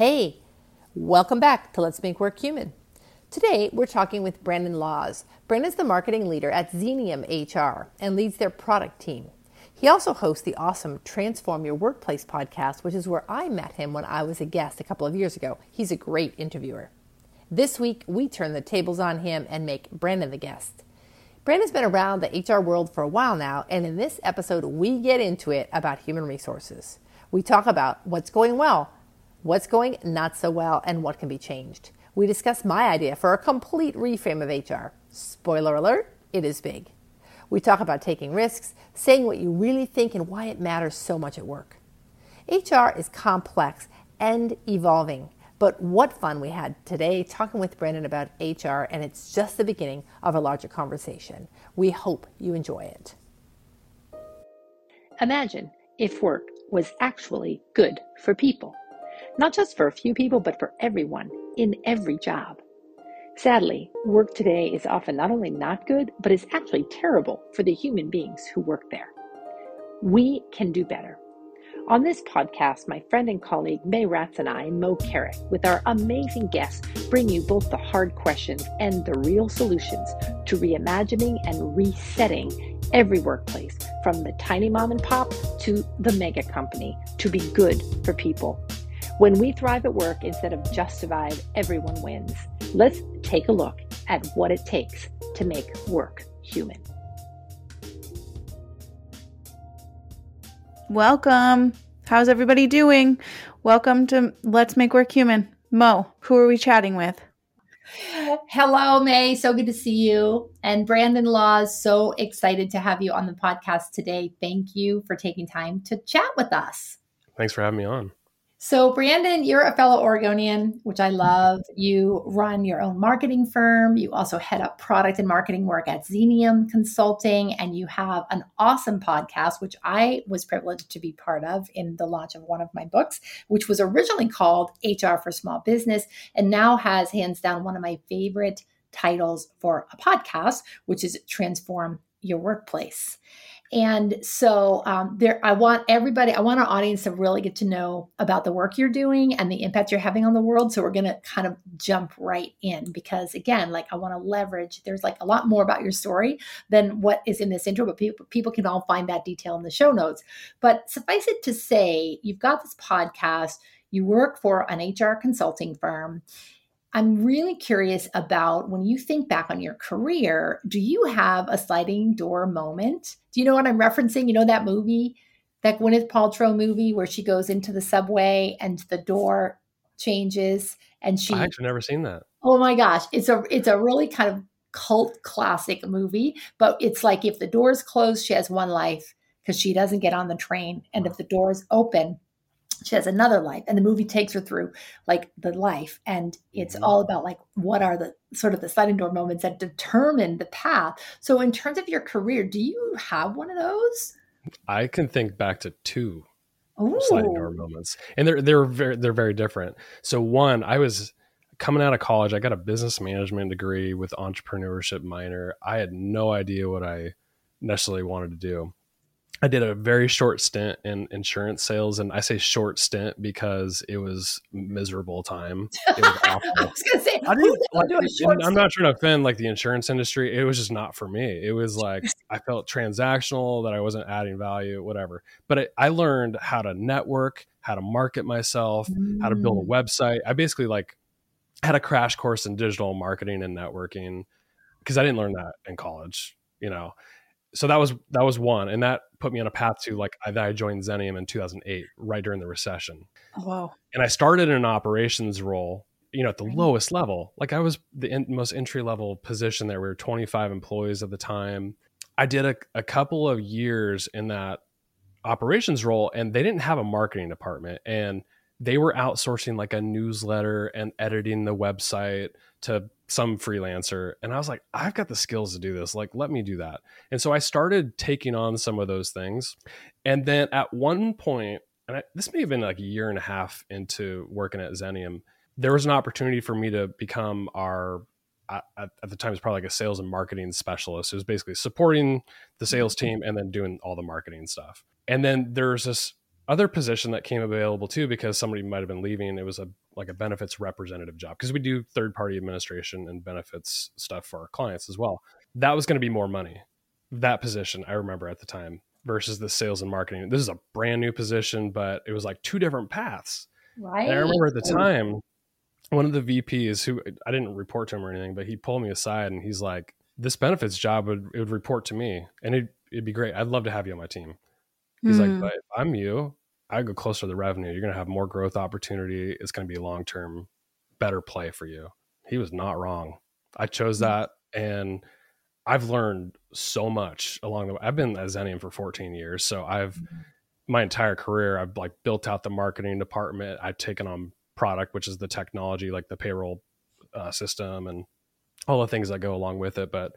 Hey, welcome back to Let's Make Work Human. Today, we're talking with Brandon Laws. Brandon's the marketing leader at Xenium HR and leads their product team. He also hosts the awesome Transform Your Workplace podcast, which is where I met him when I was a guest a couple of years ago. He's a great interviewer. This week, we turn the tables on him and make Brandon the guest. Brandon's been around the HR world for a while now, and in this episode, we get into it about human resources. We talk about what's going well, what's going not so well, and what can be changed. We discuss my idea for a complete reframe of HR. Spoiler alert, it is big. We talk about taking risks, saying what you really think, and why it matters so much at work. HR is complex and evolving. But what fun we had today talking with Brandon about HR, and it's just the beginning of a larger conversation. We hope you enjoy it. Imagine if work was actually good for people, not just for a few people, but for everyone in every job. Sadly, work today is often not only not good, but is actually terrible for the human beings who work there. We can do better. On this podcast, my friend and colleague Mei Ratz and I, Moe Carrick, with our amazing guests, bring you both the hard questions and the real solutions to reimagining and resetting every workplace, from the tiny mom and pop to the mega company, to be good for people. When we thrive at work instead of just survive, everyone wins. Let's take a look at what it takes to make work human. Welcome. How's everybody doing? Welcome to Let's Make Work Human. Moe, who are we chatting with? Hello, Mei. So good to see you. And Brandon Laws, so excited to have you on the podcast today. Thank you for taking time to chat with us. Thanks for having me on. So, Brandon, you're a fellow Oregonian, which I mm-hmm. love. You run your own marketing firm. You also head up product and marketing work at Xenium Consulting, and you have an awesome podcast, which I was privileged to be part of in the launch of one of my books, which was originally called HR for Small Business, and now has hands down one of my favorite titles for a podcast, which is Transform Your Workplace. And so um, there, I want everybody, I want our audience to really get to know about the work you're doing and the impact you're having on the world. So we're going to kind of jump right in because again, like I want to leverage, there's like a lot more about your story than what is in this intro, but people, people can all find that detail in the show notes. But suffice it to say, you've got this podcast, you work for an HR consulting firm I'm really curious about when you think back on your career, do you have a sliding door moment? Do you know what I'm referencing? You know that movie, that Gwyneth Paltrow movie where she goes into the subway and the door changes and she I actually never seen that. Oh my gosh, it's a it's a really kind of cult classic movie, but it's like if the door's closed, she has one life because she doesn't get on the train and if the door is open, she has another life and the movie takes her through like the life and it's mm-hmm. all about like what are the sort of the sliding door moments that determine the path. So in terms of your career do you have one of those? I can think back to two Ooh. sliding door moments and they're they're very they're very different. So one i was coming out of college i got a business management degree with entrepreneurship minor. I had no idea what i necessarily wanted to do I did a very short stint in insurance sales, and I say short stint because it was miserable time. It was awful. I was gonna say, I like, I'm not trying to offend like the insurance industry. It was just not for me. It was like I felt transactional, that I wasn't adding value, whatever. But it, I learned how to network, how to market myself, mm. how to build a mm. website. I basically like had a crash course in digital marketing and networking because I didn't learn that in college, you know so that was that was one, and that put me on a path to like I, I joined Xenium in 2008, right during the recession. Oh, wow! And I started in an operations role, you know, at the mm-hmm. lowest level. Like I was the in, most entry level position there. We were 25 employees at the time. I did a, a couple of years in that operations role, and they didn't have a marketing department, and they were outsourcing like a newsletter and editing the website to some freelancer and i was like i've got the skills to do this like let me do that. And so i started taking on some of those things and then at one point and I, this may have been like a year and a half into working at xenium there was an opportunity for me to become our at, at the time it was probably like a sales and marketing specialist. It was basically supporting the sales mm-hmm. team and then doing all the marketing stuff. And then there's this other position that came available too because somebody might have been leaving. It was a like a benefits representative job because we do third party administration and benefits stuff for our clients as well. That was going to be more money. That position I remember at the time versus the sales and marketing. This is a brand new position, but it was like two different paths. Right. And I remember at the time, one of the VPs who I didn't report to him or anything, but he pulled me aside and he's like, "This benefits job would it would report to me, and it, it'd be great. I'd love to have you on my team." He's mm. like, hmm. "But if I'm you, I go closer to the revenue. You're going to have more growth opportunity. It's going to be a long term, better play for you." He was not wrong. I chose hmm. that, and I've learned so much along the way. I've been at Xenium for 14 years, so I've mm-hmm. my entire career I've like built out the marketing department. I've taken on product, which is the technology, like the payroll uh, system and all the things that go along with it. But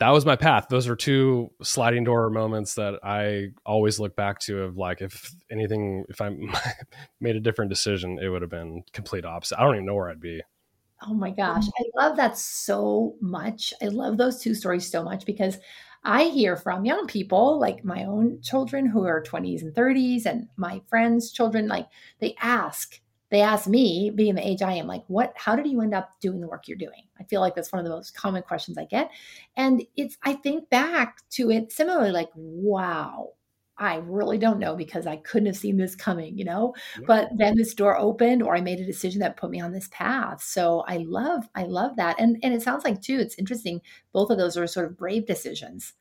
that was my path. Those are two sliding door moments that I always look back to of like, if anything, if I made a different decision, it would have been complete opposite. I don't even know where I'd be. Oh my gosh. Mm-hmm. I love that so much. I love those two stories so much because I hear from young people, like my own children who are 20s and 30s, and my friends' children, like they ask, they ask me, being the age I am, like, what, how did you end up doing the work you're doing? I feel like that's one of the most common questions I get. And it's, I think back to it similarly, like, wow, I really don't know because I couldn't have seen this coming, you know? Yeah. But then this door opened or I made a decision that put me on this path. So I love, I love that. And and it sounds like too, it's interesting, both of those are sort of brave decisions,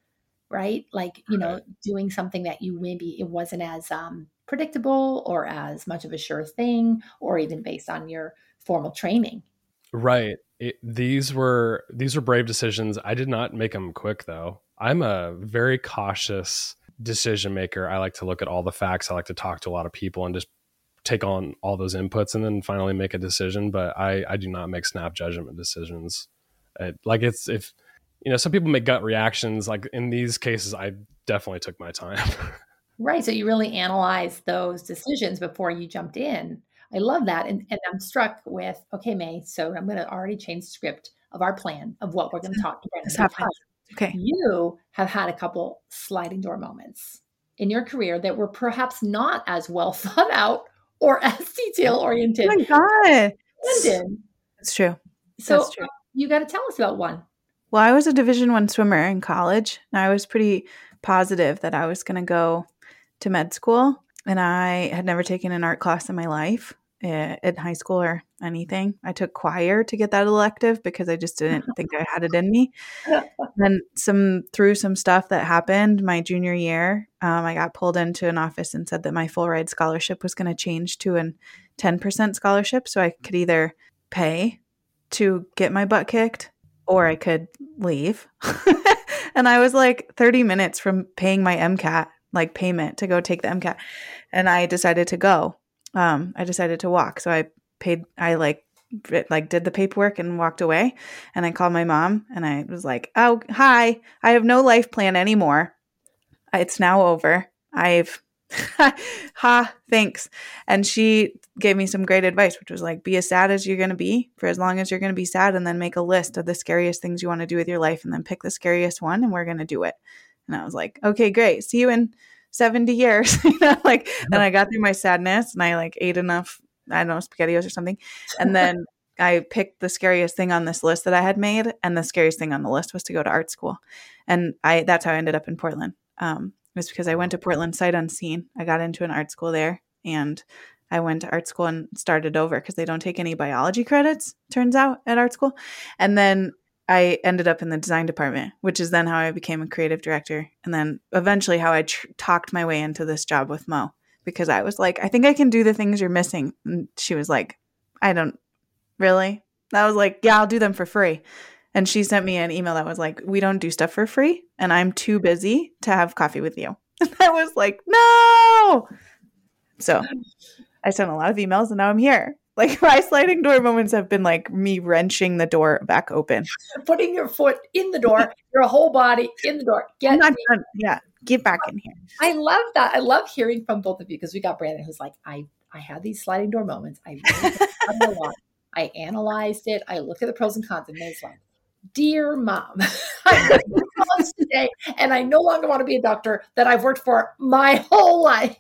right? Like, you know, doing something that you maybe it wasn't as um predictable or as much of a sure thing or even based on your formal training. Right. It, these were these were brave decisions. I did not make them quick though. I'm a very cautious decision maker. I like to look at all the facts. I like to talk to a lot of people and just take on all those inputs and then finally make a decision but i i do not make snap judgment decisions. It, like it's if you know some people make gut reactions. Like in these cases i definitely took my time Right. So you really analyzed those decisions before you jumped in. I love that. And, and I'm struck with, okay, Mei, so I'm going to already change the script of our plan of what we're going to mm-hmm. talk about. Okay. You have had a couple sliding door moments in your career that were perhaps not as well thought out or as detail oriented. Oh my God. London. It's true. So That's true. Uh, you got to tell us about one. Well, I was a division one swimmer in college and I was pretty positive that I was going to go to med school, and I had never taken an art class in my life eh, in high school or anything. I took choir to get that elective because I just didn't think I had it in me. then some through some stuff that happened my junior year, um, I got pulled into an office and said that my full ride scholarship was going to change to a 10% scholarship, so I could either pay to get my butt kicked or I could leave. and I was like 30 minutes from paying my MCAT like payment to go take the MCAT. And I decided to go. Um, I decided to walk. So I paid, I like, like did the paperwork and walked away. And I called my mom and I was like, oh, hi, I have no life plan anymore. It's now over. I've, ha, thanks. And she gave me some great advice, which was like, be as sad as you're going to be for as long as you're going to be sad, and then make a list of the scariest things you want to do with your life, and then pick the scariest one, and we're going to do it. And I was like, okay, great. See you in 70 years. you know, like, and I got through my sadness and I like ate enough, I don't know, SpaghettiOs or something. And then I picked the scariest thing on this list that I had made. And the scariest thing on the list was to go to art school. And I, that's how I ended up in Portland. Um, it was because I went to Portland sight unseen. I got into an art school there and I went to art school and started over because they don't take any biology credits, turns out, at art school. And then I ended up in the design department, which is then how I became a creative director. And then eventually how I tr- talked my way into this job with Moe because I was like, I think I can do the things you're missing. And she was like, I don't really. I was like, yeah, I'll do them for free. And she sent me an email that was like, we don't do stuff for free. And I'm too busy to have coffee with you. And I was like, no. So I sent a lot of emails and now I'm here. Like my sliding door moments have been like me wrenching the door back open, putting your foot in the door, your whole body in the door. Get yeah, get back in here. I love that. I love hearing from both of you because we got Brandon who's like, I I had these sliding door moments. I really I analyzed it. I looked at the pros and cons, and it's like, dear mom, I today, and I no longer want to be a doctor that I've worked for my whole life.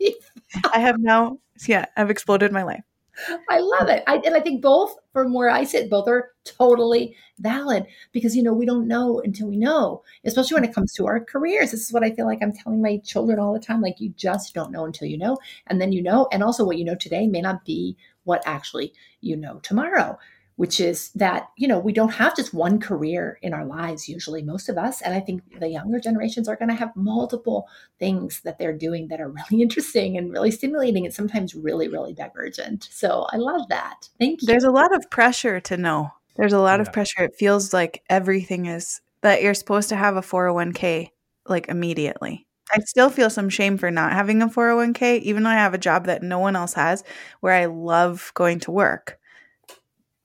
I have now, yeah, I've exploded my life. I love it. I, and I think both, from where I sit, both are totally valid because, you know, we don't know until we know, especially when it comes to our careers. This is what I feel like I'm telling my children all the time. Like, you just don't know until you know. And then you know. And also, what you know today may not be what actually you know tomorrow which is that you know we don't have just one career in our lives usually most of us and i think the younger generations are going to have multiple things that they're doing that are really interesting and really stimulating and sometimes really really divergent. So i love that. Thank you. There's a lot of pressure to know. There's a lot yeah. of pressure. It feels like everything is that you're supposed to have a 401k like immediately. I still feel some shame for not having a 401k, even though I have a job that no one else has where I love going to work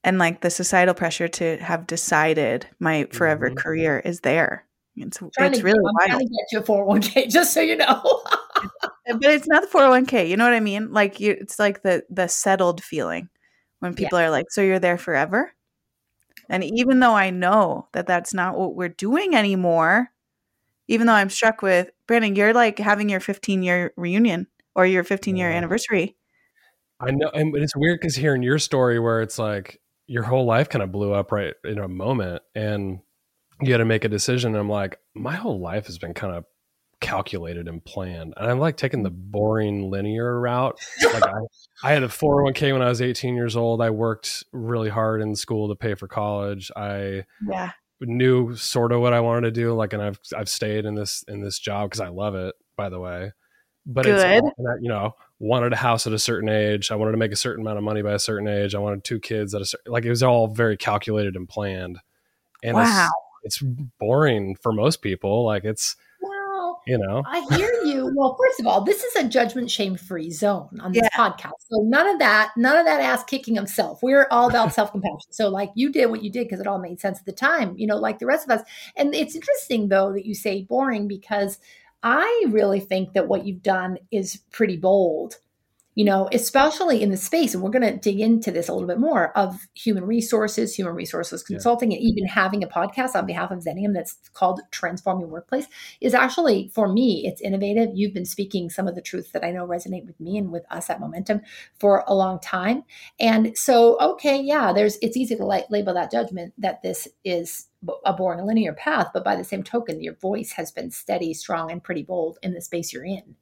and like the societal pressure to have decided my forever mm-hmm. career is there. It's it's to, really I'm wild. to get you a 401k, just so you know. but it's not the 401k. You know what I mean? Like you, it's like the the settled feeling when people yeah. are like, "So you're there forever." And even though I know that that's not what we're doing anymore, even though I'm struck with Brandon, you're like having your 15 year reunion or your 15 year yeah. anniversary. I know, and it's weird because hearing your story where it's like your whole life kind of blew up right in a moment and you had to make a decision. And I'm like, my whole life has been kind of calculated and planned. And I'm like taking the boring linear route. Like I, I had a 401k when I was 18 years old. I worked really hard in school to pay for college. I yeah. knew sort of what I wanted to do. Like, and I've, I've stayed in this, in this job cause I love it, by the way. But Good. it's, you know, wanted a house at a certain age. I wanted to make a certain amount of money by a certain age. I wanted two kids at a certain, like it was all very calculated and planned. And wow. it's, it's boring for most people. Like it's, well, you know, I hear you. Well, first of all, this is a judgment shame free zone on this yeah. podcast. So none of that, none of that ass kicking of self. We're all about self compassion. So like you did what you did because it all made sense at the time, you know, like the rest of us. And it's interesting though that you say boring because I really think that what you've done is pretty bold you know, especially in the space, and we're going to dig into this a little bit more of human resources, human resources consulting, yeah. and even having a podcast on behalf of Xenium that's called Transform Your Workplace is actually, for me, it's innovative. You've been speaking some of the truths that I know resonate with me and with us at Moementum for a long time. And so, okay, yeah, there's, it's easy to like, label that judgment that this is a boring linear path, but by the same token, your voice has been steady, strong, and pretty bold in the space you're in.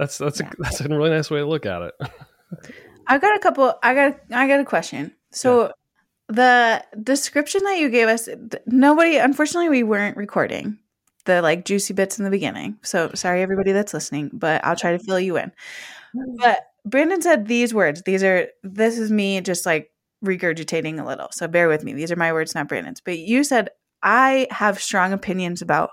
That's that's yeah. a that's a really nice way to look at it. I got a couple. I got I got a question. So. Yeah. The description that you gave us, nobody, unfortunately, we weren't recording the like juicy bits in the beginning. So sorry, everybody that's listening, but I'll try to fill you in. Mm. But Brandon said these words. These are, this is me just like regurgitating a little. So bear with me. These are my words, not Brandon's. But you said, I have strong opinions about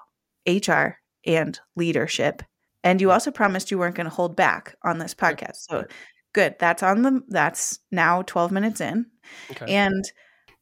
HR and leadership and you also promised you weren't going to hold back on this podcast. So good. That's on the that's now 12 minutes in. Okay. And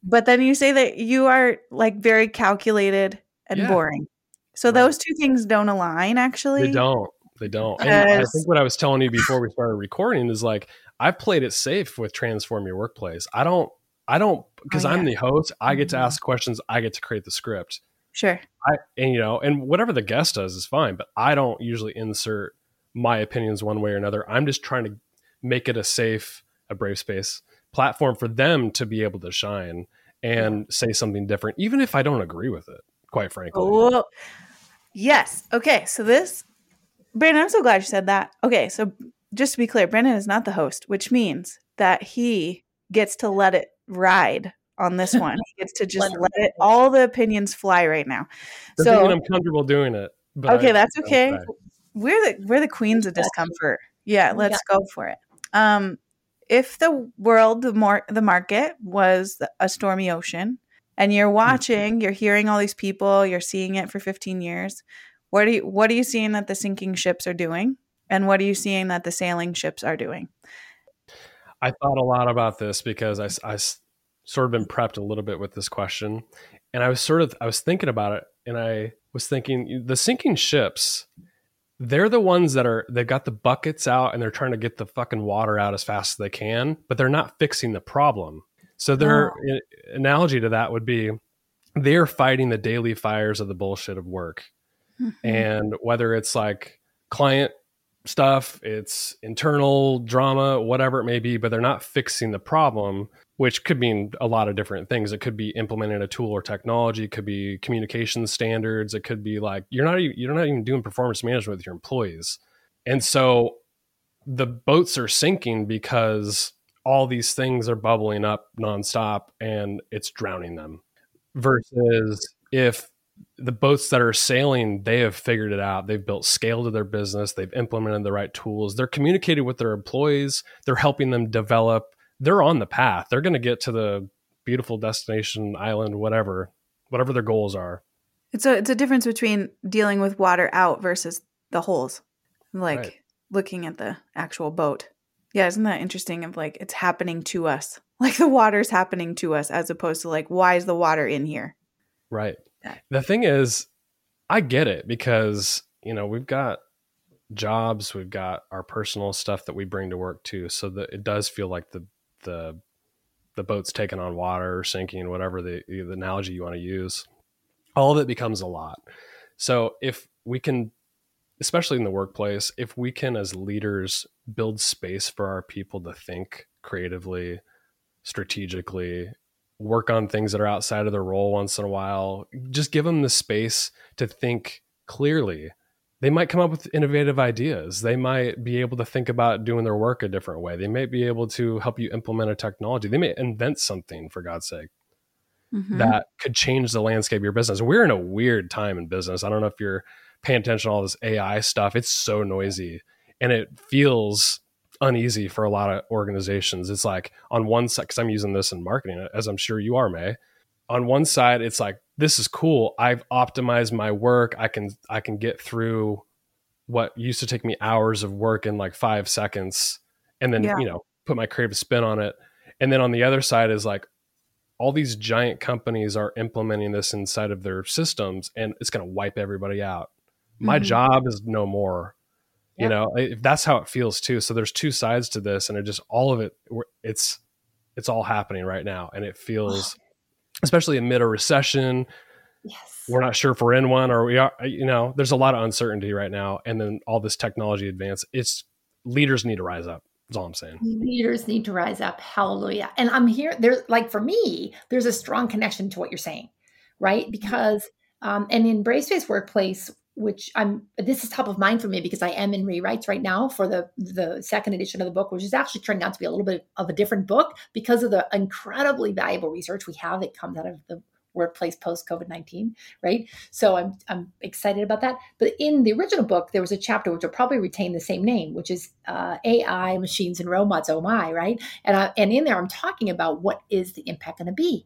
but then you say that you are like very calculated and yeah. boring. So right. those two things don't align actually. They don't. They don't. And I think what I was telling you before we started recording is like I've played it safe with transform your workplace. I don't I don't because oh, yeah. I'm the host, I get to mm-hmm. ask questions, I get to create the script. Sure. I and you know, and whatever the guest does is fine, but I don't usually insert my opinions one way or another. I'm just trying to make it a safe, a brave space platform for them to be able to shine and say something different, even if I don't agree with it, quite frankly. Oh, yes. Okay. So this, Brandon, I'm so glad you said that. Okay. So just to be clear, Brandon is not the host, which means that he gets to let it ride on this one. He gets to just let it all the opinions fly right now. Doesn't so I'm comfortable doing it. okay, I, that's okay. We're the we're the queens of discomfort. Yeah, let's yeah. go for it. Um, if the world, the more the market was a stormy ocean, and you're mm-hmm. watching, you're hearing all these people, you're seeing it for 15 years. What are you what are you seeing that the sinking ships are doing, and what are you seeing that the sailing ships are doing? I thought a lot about this because I, I sort of been prepped a little bit with this question, and I was sort of I was thinking about it, and I was thinking the sinking ships. They're the ones that are they've got the buckets out and they're trying to get the fucking water out as fast as they can, but they're not fixing the problem. So their oh. analogy to that would be they're fighting the daily fires of the bullshit of work. Mm-hmm. And whether it's like client stuff, it's internal drama, whatever it may be, but they're not fixing the problem, which could mean a lot of different things. It could be implementing a tool or technology, it could be communication standards, it could be like you're not even, you're not even doing performance management with your employees. And so the boats are sinking because all these things are bubbling up nonstop and it's drowning them. Versus if the boats that are sailing, they have figured it out. They've built scale to their business. They've implemented the right tools. They're communicating with their employees. They're helping them develop. They're on the path. They're going to get to the beautiful destination island, whatever, whatever their goals are. It's a it's a difference between dealing with water out versus the holes. Like right. looking at the actual boat. Yeah, isn't that interesting? Of like it's happening to us. Like the water's happening to us as opposed to like why is the water in here? Right. The thing is, I get it because, you know, we've got jobs, we've got our personal stuff that we bring to work too. So that it does feel like the the the boat's taking on water or sinking, whatever the, the analogy you want to use. All of it becomes a lot. So if we can especially in the workplace, if we can as leaders build space for our people to think creatively, strategically, work on things that are outside of their role once in a while. Just give them the space to think clearly. They might come up with innovative ideas. They might be able to think about doing their work a different way. They may be able to help you implement a technology. They may invent something, for God's sake, mm-hmm. that could change the landscape of your business. We're in a weird time in business. I don't know if you're paying attention to all this AI stuff. It's so noisy and it feels uneasy for a lot of organizations. It's like on one side, because I'm using this in marketing, as I'm sure you are, Mei. On one side, it's like this is cool. I've optimized my work. I can I can get through what used to take me hours of work in like five seconds, and then yeah. you know put my creative spin on it. And then on the other side is like all these giant companies are implementing this inside of their systems, and it's going to wipe everybody out. My mm-hmm. job is no more you know if that's how it feels too so there's two sides to this and it just all of it it's it's all happening right now and it feels especially amid a recession. Yes. We're not sure if we're in one or we are you know there's a lot of uncertainty right now. And then all this technology advance it's leaders need to rise up. That's all i'm saying. Leaders need to rise up. Hallelujah. And i'm here there's like for me there's a strong connection to what you're saying right? Because um, and in Brave Space Workplace, which I'm this is top of mind for me because I am in rewrites right now for the the second edition of the book, which is actually turning out to be a little bit of a different book because of the incredibly valuable research we have that comes out of the workplace post COVID nineteen, right? So I'm I'm excited about that. But in the original book, there was a chapter which will probably retain the same name, which is uh, AI, machines, and robots. Oh my, right? And I, and in there, I'm talking about what is the impact going to be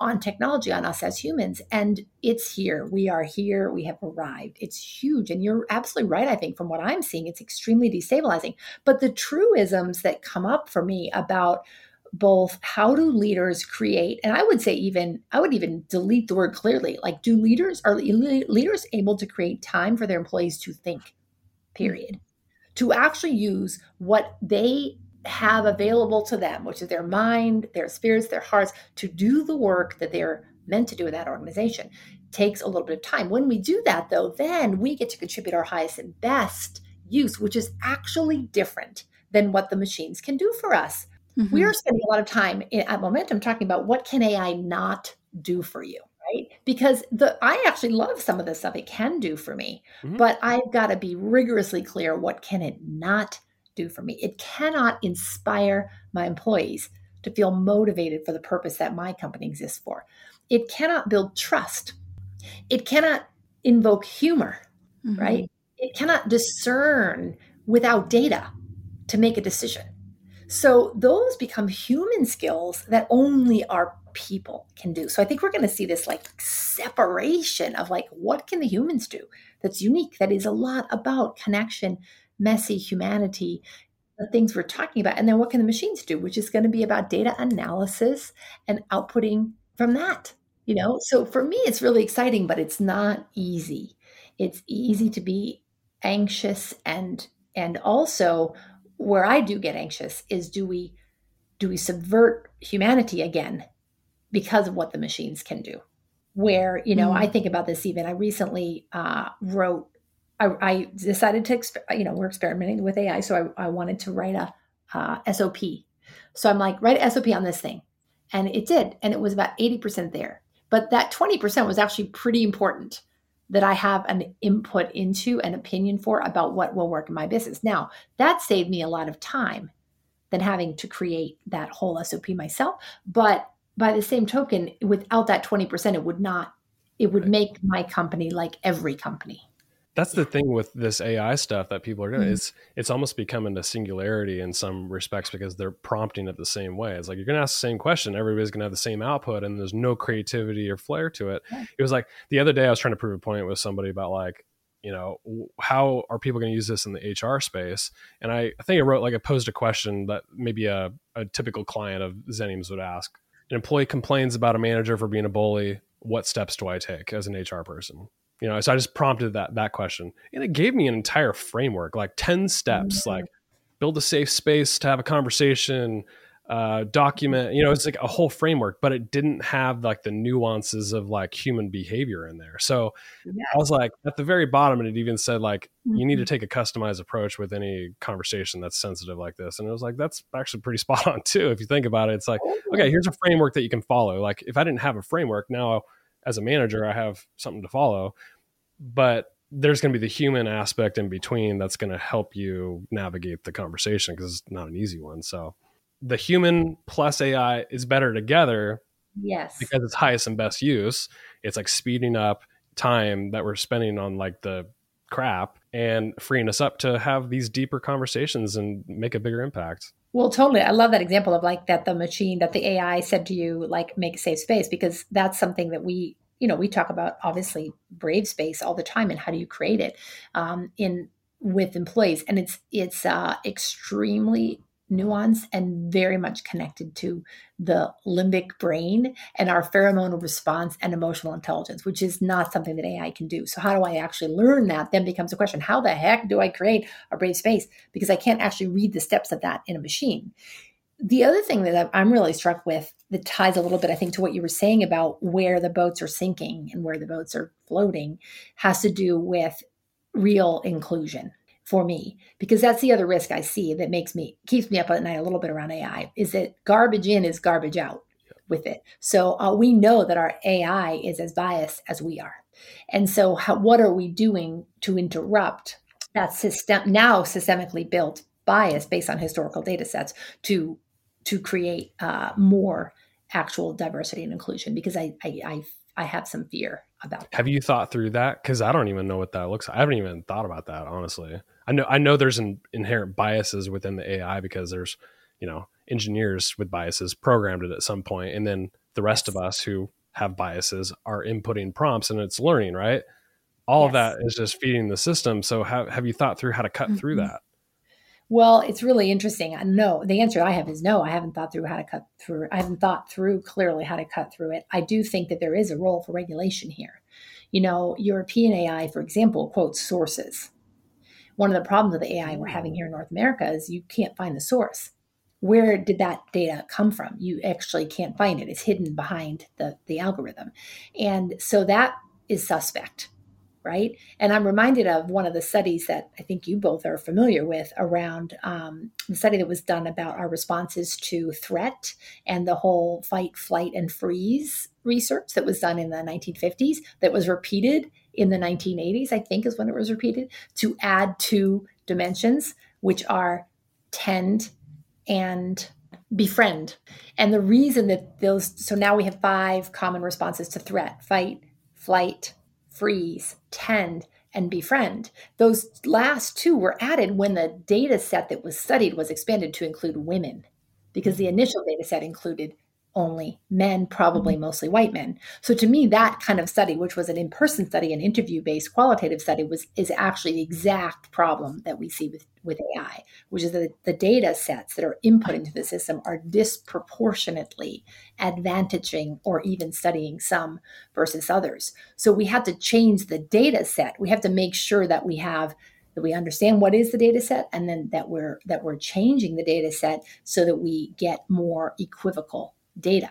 on technology on us as humans. And it's here. We are here. We have arrived. It's huge. And you're absolutely right. I think from what I'm seeing, it's extremely destabilizing. But the truisms that come up for me about both how do leaders create and i would say even i would even delete the word clearly like do leaders are leaders able to create time for their employees to think hmm. period to actually use what they have available to them, which is their mind, their spirits, their hearts, to do the work that they're meant to do in that organization. takes a little bit of time. When we do that, though, then we get to contribute our highest and best use, which is actually different than what the machines can do for us. Mm-hmm. We are spending a lot of time at Moementum talking about what can AI not do for you right because the i actually love some of the stuff it can do for me mm-hmm. but i've got to be rigorously clear what can it not do for me. It cannot inspire my employees to feel motivated for the purpose that my company exists for. It cannot build trust. It cannot invoke humor, mm-hmm. right? It cannot discern without data to make a decision. So those become human skills that only our people can do. So I think we're going to see this like separation of like what can the humans do that's unique that is a lot about connection messy humanity, the things we're talking about. And then what can the machines do, which is going to be about data analysis and outputting from that. You know, so for me, it's really exciting, but it's not easy. It's easy to be anxious and and also where I do get anxious is do we do we subvert humanity again because of what the machines can do? Where you know, mm. I think about this even. I recently uh, wrote I, I decided to, exp- you know, we're experimenting with AI. So I, I wanted to write a uh, SOP. So I'm like, write SOP on this thing. And it did. And it was about 80% there. But that 20% was actually pretty important that I have an input into an opinion for about what will work in my business. Now, that saved me a lot of time than having to create that whole SOP myself. But by the same token, without that 20%, it would not, it would make my company like every company. That's the thing with this AI stuff that people are doing. Mm-hmm. It's it's almost becoming a singularity in some respects because they're prompting it the same way. It's like you're gonna ask the same question, everybody's gonna have the same output, and there's no creativity or flair to it. Yeah. It was like the other day I was trying to prove a point with somebody about like you know how are people going to use this in the hr space and I, I think i wrote like i posed a question that maybe a, a typical client of Xenium's would ask an employee complains about a manager for being a bully what steps do i take as an hr person you know so i just prompted that that question and it gave me an entire framework like 10 steps mm-hmm. like build a safe space to have a conversation uh, document you know it's like a whole framework but it didn't have like the nuances of like human behavior in there so yeah. i was like at the very bottom and it even said like mm-hmm. you need to mm-hmm. take a customized approach with any conversation that's sensitive like this and it was like that's actually pretty spot on too if you think about it it's like okay oh. here's a framework that you can follow like if i didn't have a framework now as a manager i have something to follow but there's going to be the human aspect in between that's going to help you navigate the conversation because it's not an easy one so the human plus AI is better together. Yes. Because it's highest and best use. It's like speeding up time that we're spending on like the crap and freeing us up to have these deeper conversations and make a bigger impact. Well, totally. I love that example of like that the machine that the AI said to you, like make a safe space, because that's something that we, you know, we talk about obviously brave space all the time and how do you create it um, in with employees, and it's it's uh, extremely nuance and very much connected to the limbic brain and our pheromonal response and emotional intelligence, which is not something that AI can do. So, how do I actually learn that? Then becomes a question how the heck do I create a brave space? Because I can't actually read the steps of that in a machine. The other thing that I'm really struck with that ties a little bit, I think, to what you were saying about where the boats are sinking and where the boats are floating has to do with real inclusion for me because that's the other risk I see that makes me keeps me up at night a little bit around AI is that garbage in is garbage out with it. So uh, we know that our AI is as biased as we are, and so how, what are we doing to interrupt that system now systemically built bias based on historical data sets to to create uh, more actual diversity and inclusion? Because I I, I I have some fear about. That. Have you thought through that? Because I don't even know what that looks like. I haven't even thought about that honestly. I know I know there's an inherent biases within the AI because there's you know engineers with biases programmed it at some point, and then the rest yes. of us who have biases are inputting prompts and it's learning, right? All yes. of that is just feeding the system. So have have you thought through how to cut mm-hmm. through that? Well, it's really interesting. No, the answer I have is no. I haven't thought through how to cut through. I haven't thought through clearly how to cut through it. I do think that there is a role for regulation here. You know, European AI, for example, quotes sources. One of the problems with the AI we're having here in North America is you can't find the source. Where did that data come from? You actually can't find it. It's hidden behind the, the algorithm. And so that is suspect right? And I'm reminded of one of the studies that I think you both are familiar with around um, the study that was done about our responses to threat and the whole fight, flight, and freeze research that was done in the 1950s that was repeated in the 1980s, I think is when it was repeated, to add two dimensions, which are tend and befriend. And the reason that those, so now we have five common responses to threat fight, flight, freeze, tend, and befriend. Those last two were added when the data set that was studied was expanded to include women, because the mm-hmm. initial data set included only men, probably mm-hmm. mostly white men. So to me, that kind of study, which was an in-person study, an interview-based qualitative study, was is actually the exact problem that we see with, with AI, which is that the data sets that are input into the system are disproportionately advantaging or even studying some versus others. So we have to change the data set. We have to make sure that we have that we understand what is the data set and then that we're that we're changing the data set so that we get more equivocal data.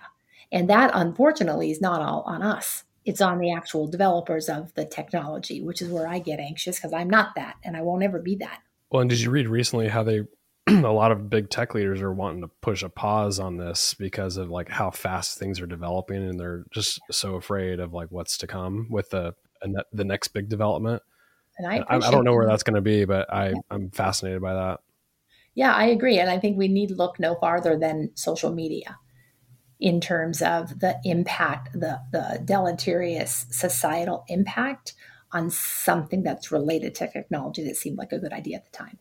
And that, unfortunately, is not all on us. It's on the actual developers of the technology, which is where I get anxious because I'm not that and I won't ever be that. Well, and did you read recently how they a lot of big tech leaders are wanting to push a pause on this because of like how fast things are developing and they're just so afraid of like what's to come with the the next big development. And I, I, I don't know where that's going to be, but I, I'm fascinated by that. Yeah, I agree. And I think we need look no farther than social media in terms of the impact, the, the deleterious societal impact on something that's related to technology that seemed like a good idea at the time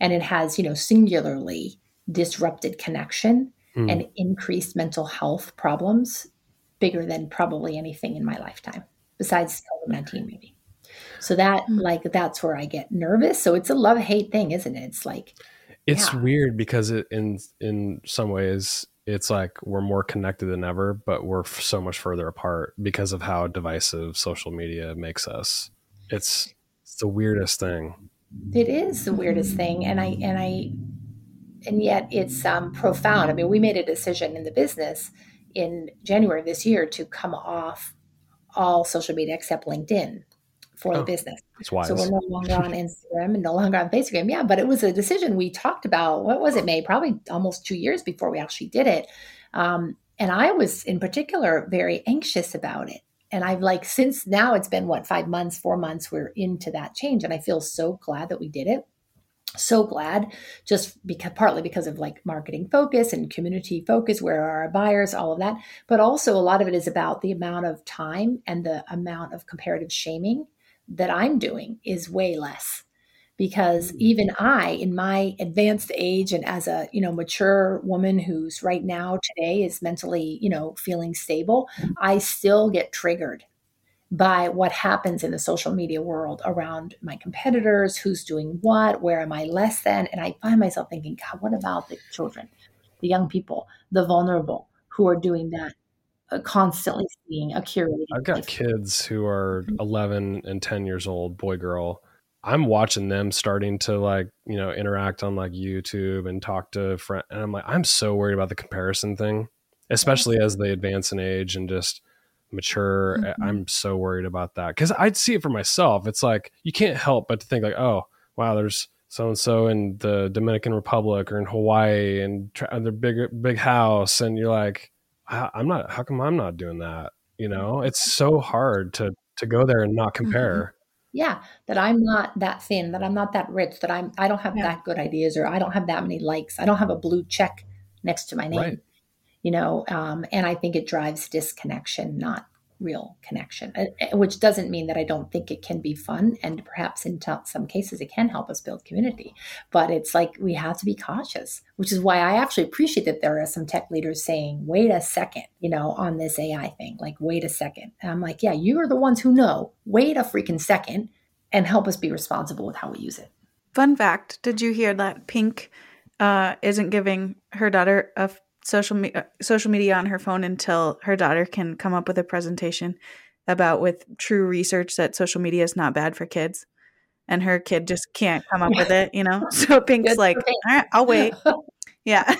and it has you know singularly disrupted connection mm. and increased mental health problems bigger than probably anything in my lifetime besides covid-19 maybe so that mm. like that's where i get nervous so it's a love hate thing isn't it it's like it's yeah. weird because it, in in some ways it's like we're more connected than ever but we're so much further apart because of how divisive social media makes us. It's it's the weirdest thing. It is the weirdest thing and i and i and yet it's um, profound. I mean we made a decision in the business in january this year to come off all social media except linkedin for oh, the business so we're no longer on instagram and no longer on facebook yeah but it was a decision we talked about what was it Mei probably almost two years before we actually did it um, and i was in particular very anxious about it and I've like since now it's been what five months, four months, we're into that change. And I feel so glad that we did it. So glad, just because partly because of like marketing focus and community focus, where are our buyers, all of that. But also a lot of it is about the amount of time and the amount of comparative shaming that I'm doing is way less because mm. even I, in my advanced age and as a you know mature woman who's right now today is mentally you know feeling stable, I still get triggered by what happens in the social media world around my competitors, who's doing what, where am I less than, and I find myself thinking, God, what about the children, the young people, the vulnerable who are doing that? Uh, constantly seeing a curated. I've got life. kids who are mm-hmm. 11 and 10 years old, boy, girl, I'm watching them starting to like, you know, interact on like YouTube and talk to friends. And I'm like, I'm so worried about the comparison thing, especially as they advance in age and just mature. Mm-hmm. I'm so worried about that because I'd see it for myself. It's like, you can't help but to think like, oh, wow, there's so and so in the Dominican Republic or in Hawaii and tra- their big, big house. And you're like, I'm not, how come I'm not doing that? You know, it's so hard to, to go there and not mm-hmm. compare yeah that i'm not that thin that i'm not that rich that i'm i don't have yeah. that good ideas or i don't have that many likes i don't have a blue check next to my name right. you know um, and i think it drives disconnection not real connection, uh, uh, which doesn't mean that I don't think it can be fun. And perhaps in t- some cases, it can help us build community. But it's like we have to be cautious, which is why I actually appreciate that there are some tech leaders saying, wait a second, you know, on this AI thing, like, wait a second. And I'm like, yeah, you are the ones who know. Wait a freaking second and help us be responsible with how we use it. Fun fact Did you hear that Pink uh, isn't giving her daughter a social me- uh, social media on her phone until her daughter can come up with a presentation about with true research that social media is not bad for kids. And her kid just can't come up with it you know? So pink's Good like all right i'll wait. Yeah.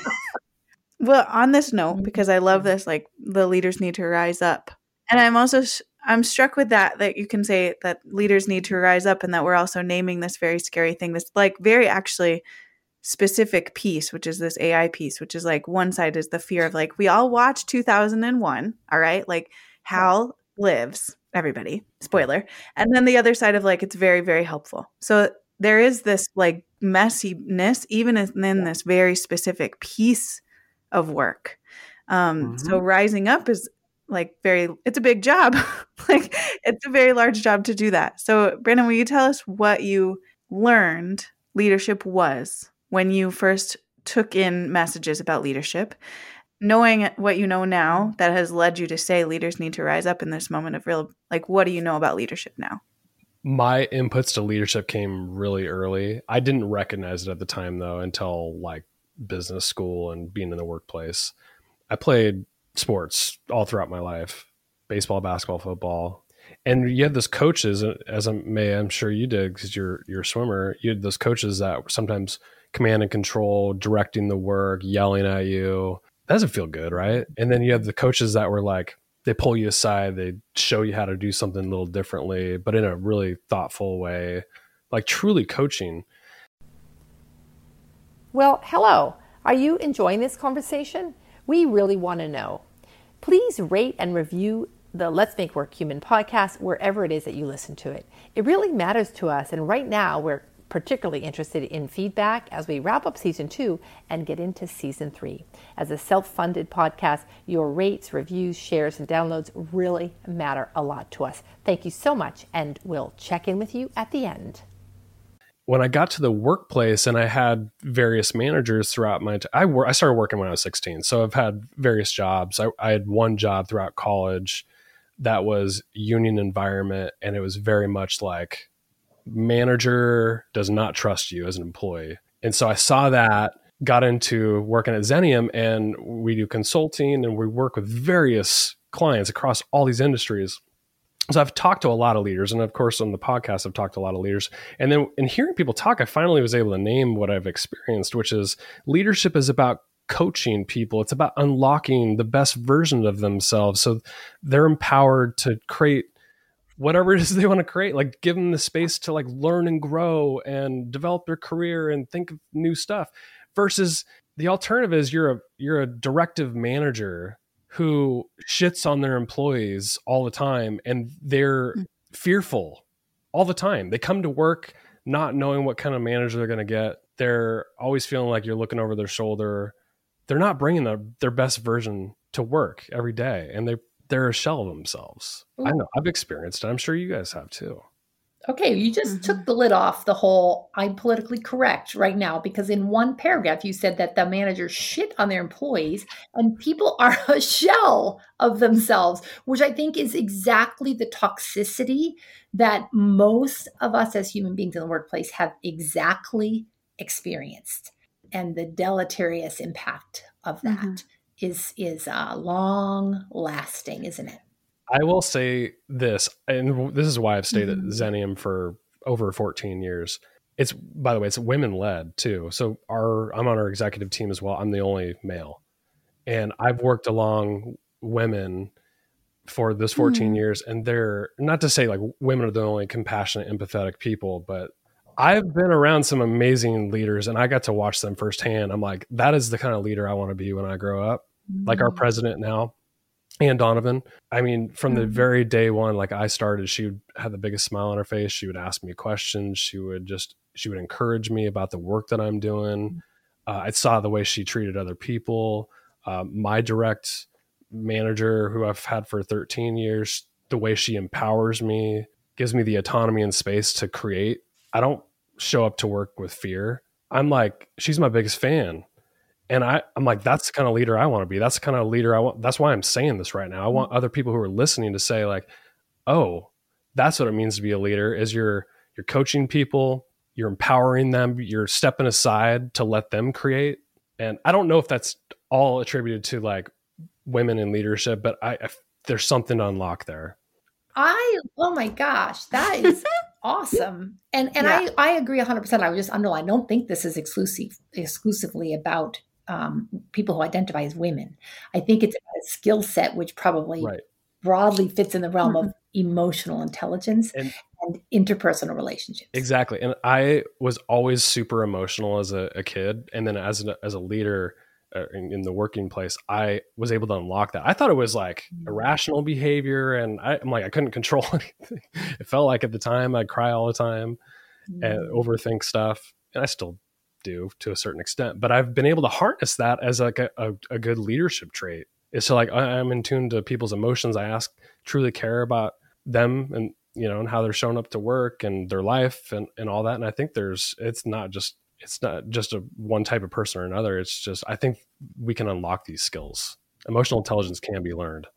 Well on this note mm-hmm. because i love this like the leaders need to rise up. And i'm also i'm struck with that that you can say that leaders need to rise up and that we're also naming this very scary thing this like very actually specific piece, which is this AI piece, which is like one side is the fear of like, we all watched 2001, all right? Like, Hal lives, everybody, spoiler. And then the other side of like, it's very, very helpful. So there is this like messiness, even in this very specific piece of work. Um, mm-hmm. So rising up is like very, it's a big job. like, it's a very large job to do that. So, Brandon, will you tell us what you learned leadership was when you first took in messages about leadership, knowing what you know now that has led you to say leaders need to rise up in this moment of real, like, what do you know about leadership now? My inputs to leadership came really early. I didn't recognize it at the time, though, until like business school and being in the workplace. I played sports all throughout my life baseball, basketball, football. And you had those coaches, as I may, I'm sure you did because you're you're a swimmer. You had those coaches that sometimes command and control, directing the work, yelling at you. That doesn't feel good, right? And then you have the coaches that were like they pull you aside, they show you how to do something a little differently, but in a really thoughtful way, like truly coaching. Well, hello. Are you enjoying this conversation? We really want to know. Please rate and review the Let's Make Work Human podcast wherever it is that you listen to it. It really matters to us, and right now we're particularly interested in feedback as we wrap up season two and get into season three. As a self funded podcast, your rates, reviews, shares, and downloads really matter a lot to us. Thank you so much, and we'll check in with you at the end. When I got to the workplace and I had various managers throughout my, t- I, wor- I started working when I was 16. So I've had various jobs. I, I had one job throughout college that was union environment and it was very much like manager does not trust you as an employee. And so I saw that, got into working at Xenium, and we do consulting and we work with various clients across all these industries. So I've talked to a lot of leaders, and of course on the podcast I've talked to a lot of leaders. And then in hearing people talk, I finally was able to name what I've experienced, which is leadership is about coaching people. It's about unlocking the best version of themselves so they're empowered to create whatever it is they want to create like give them the space to like learn and grow and develop their career and think of new stuff versus the alternative is you're a you're a directive manager who shits on their employees all the time and they're mm. fearful all the time. They come to work not knowing what kind of manager they're going to get. They're always feeling like you're looking over their shoulder. They're not bringing their, their best version to work every day and they they're a shell of themselves. Ooh. I know I've experienced it. I'm sure you guys have too. Okay, you just mm-hmm. took the lid off the whole I'm politically correct right now because in one paragraph you said that the managers shit on their employees and people are a shell of themselves, which I think is exactly the toxicity that most of us as human beings in the workplace have exactly experienced and the deleterious impact of that. Mm-hmm is is uh, long lasting, isn't it? I will say this, and this is why I've stayed mm-hmm. at Xenium for over 14 years. It's by the way, it's women led too. So our I'm on our executive team as well. I'm the only male, and I've worked along women for this 14 mm-hmm. years, and they're not to say like women are the only compassionate, empathetic people, but I've been around some amazing leaders and I got to watch them firsthand. I'm like, that is the kind of leader I want to be when I grow up. Mm-hmm. Like our mm. president now, Ann Donovan. I mean, from the very day one, like I started, she would have the biggest smile on her face. She would ask me questions. She would just, she would encourage me about the work that I'm doing. Mm. Uh, I saw the way she treated other people. Uh, my direct manager, who I've had for 13 years, the way she empowers me, gives me the autonomy and space to create I don't show up to work with fear. I'm like, she's my biggest fan. And I, I'm like, that's the kind of leader I want to be. That's the kind of leader I want. That's why I'm saying this right now. I want mm-hmm. other people who are listening to say, like, oh, that's what it means to be a leader is you're you're coaching people, you're empowering them, you're stepping aside to let them create. And I don't know if that's all attributed to like women in leadership, but I, I there's something to unlock there. I oh my gosh, that is awesome. And and yeah. I I agree 100%. I would just underline I don't think this is exclusive exclusively about um, people who identify as women. I think it's a skill set which probably right. broadly fits in the realm mm-hmm. of emotional intelligence and, and, interpersonal relationships. Exactly. And I was always super emotional as a, a kid and then as a, as a leader uh, in, in, the working place, I was able to unlock that. I thought it was like mm. irrational behavior, and I, am like I couldn't control anything. It felt like at the time I'd cry all the time mm. and overthink stuff, and I still do to a certain extent. But I've been able to harness that as like a, a, a good leadership trait. Is to like I'm in tune to people's emotions. I ask, truly care about them, and you know, and how they're showing up to work and their life and and all that. And I think there's it's not just it's not just a one type of person or another. It's just I think we can unlock these skills. Emotional intelligence can be learned.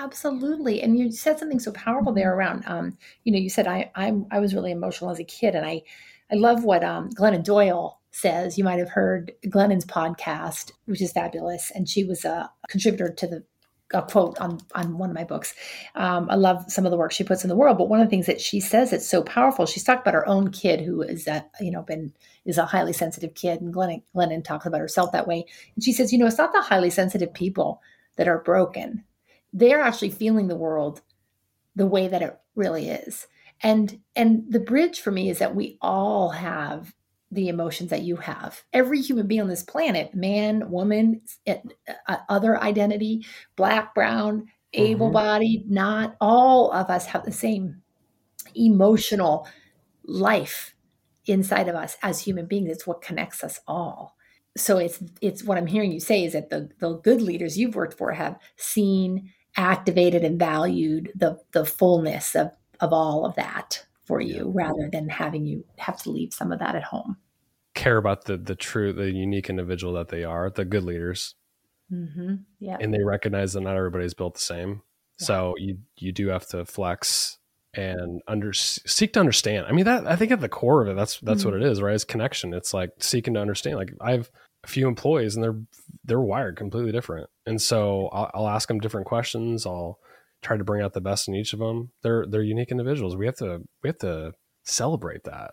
Absolutely, and you said something so powerful there around. Um, you know, you said I I'm I was really emotional as a kid, and I I love what um, Glennon Doyle says. You might have heard Glennon's podcast, which is fabulous, and she was a contributor to the a quote on on one of my books. Um, I love some of the work she puts in the world, but one of the things that she says it's so powerful. She's talked about her own kid who is a, you know been is a highly sensitive kid, and Glennon Glennon talks about herself that way. And she says, you know, it's not the highly sensitive people that are broken. they're actually feeling the world the way that it really is. And and the bridge for me is that we all have the emotions that you have. Every human being on this planet, man, woman, uh, other identity, black, brown, mm-hmm. able-bodied, mm-hmm. not all of us have the same emotional life inside of us as human beings. It's what connects us all. So it's it's what I'm hearing you say is that the the good leaders you've worked for have seen, activated, and valued the the fullness of of all of that for you rather than having you have to leave some of that at home. Care about the the true the unique individual that they are the good leaders. Mm-hmm. yeah. And they recognize that not everybody's built the same. Yeah. so you you do have to flex and under seek to understand. I mean that i think at the core of it that's that's mm-hmm. what it is right? It's connection. It's like seeking to understand. Like i have a few employees and they're they're wired completely different. And so I'll, I'll ask them different questions. I'll try to bring out the best in each of them. They're they're unique individuals. We have to we have to celebrate that.